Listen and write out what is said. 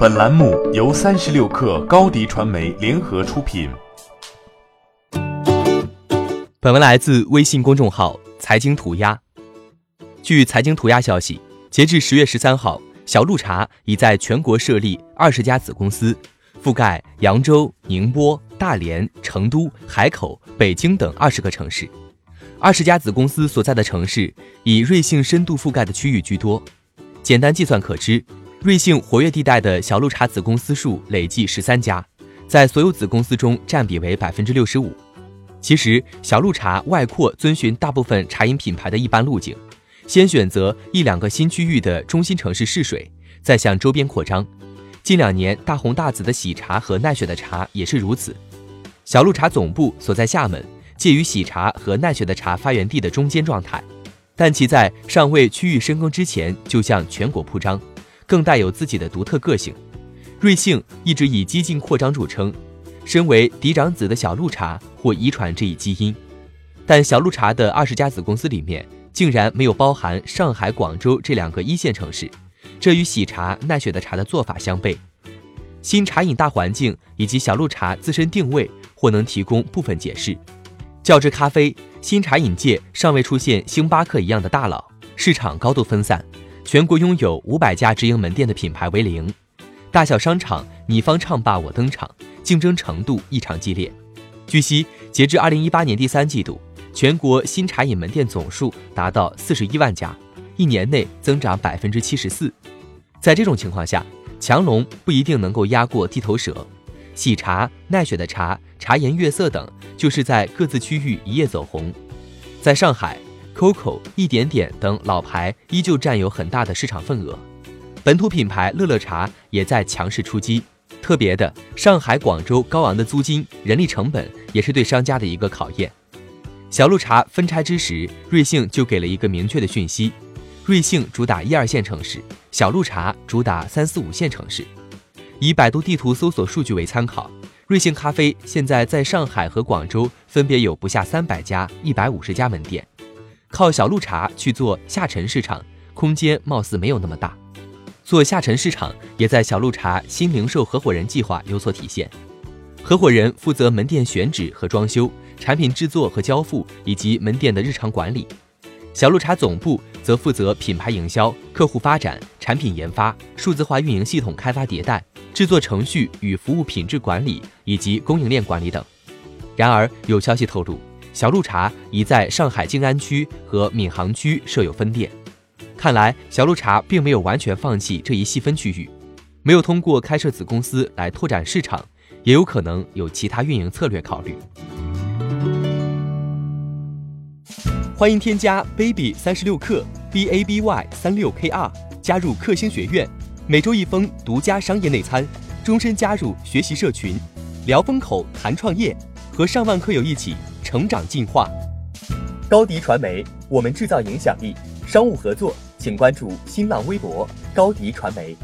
本栏目由三十六氪高低传媒联合出品。本文来自微信公众号“财经涂鸦”。据财经涂鸦消息，截至十月十三号，小鹿茶已在全国设立二十家子公司，覆盖扬州、宁波、大连、成都、海口、北京等二十个城市。二十家子公司所在的城市以瑞幸深度覆盖的区域居多。简单计算可知。瑞幸活跃地带的小鹿茶子公司数累计十三家，在所有子公司中占比为百分之六十五。其实，小鹿茶外扩遵循大部分茶饮品牌的一般路径，先选择一两个新区域的中心城市试水，再向周边扩张。近两年大红大紫的喜茶和奈雪的茶也是如此。小鹿茶总部所在厦门，介于喜茶和奈雪的茶发源地的中间状态，但其在尚未区域深耕之前就向全国铺张。更带有自己的独特个性。瑞幸一直以激进扩张著称，身为嫡长子的小鹿茶或遗传这一基因。但小鹿茶的二十家子公司里面，竟然没有包含上海、广州这两个一线城市，这与喜茶、奈雪的茶的做法相悖。新茶饮大环境以及小鹿茶自身定位，或能提供部分解释。较之咖啡，新茶饮界尚未出现星巴克一样的大佬，市场高度分散。全国拥有五百家直营门店的品牌为零，大小商场你方唱罢我登场，竞争程度异常激烈。据悉，截至二零一八年第三季度，全国新茶饮门店总数达到四十一万家，一年内增长百分之七十四。在这种情况下，强龙不一定能够压过地头蛇，喜茶、奈雪的茶、茶颜悦色等，就是在各自区域一夜走红。在上海。COCO、一点点等老牌依旧占有很大的市场份额，本土品牌乐乐茶也在强势出击。特别的，上海、广州高昂的租金、人力成本也是对商家的一个考验。小鹿茶分拆之时，瑞幸就给了一个明确的讯息：瑞幸主打一二线城市，小鹿茶主打三四五线城市。以百度地图搜索数据为参考，瑞幸咖啡现在在上海和广州分别有不下三百家、一百五十家门店。靠小鹿茶去做下沉市场，空间貌似没有那么大。做下沉市场也在小鹿茶新零售合伙人计划有所体现。合伙人负责门店选址和装修、产品制作和交付以及门店的日常管理。小鹿茶总部则负责品牌营销、客户发展、产品研发、数字化运营系统开发迭代、制作程序与服务品质管理以及供应链管理等。然而，有消息透露。小鹿茶已在上海静安区和闵行区设有分店，看来小鹿茶并没有完全放弃这一细分区域，没有通过开设子公司来拓展市场，也有可能有其他运营策略考虑。欢迎添加 baby 三十六克 b a b y 三六 k r 加入克星学院，每周一封独家商业内参，终身加入学习社群，聊风口谈创业，和上万课友一起。成长进化，高迪传媒，我们制造影响力。商务合作，请关注新浪微博高迪传媒。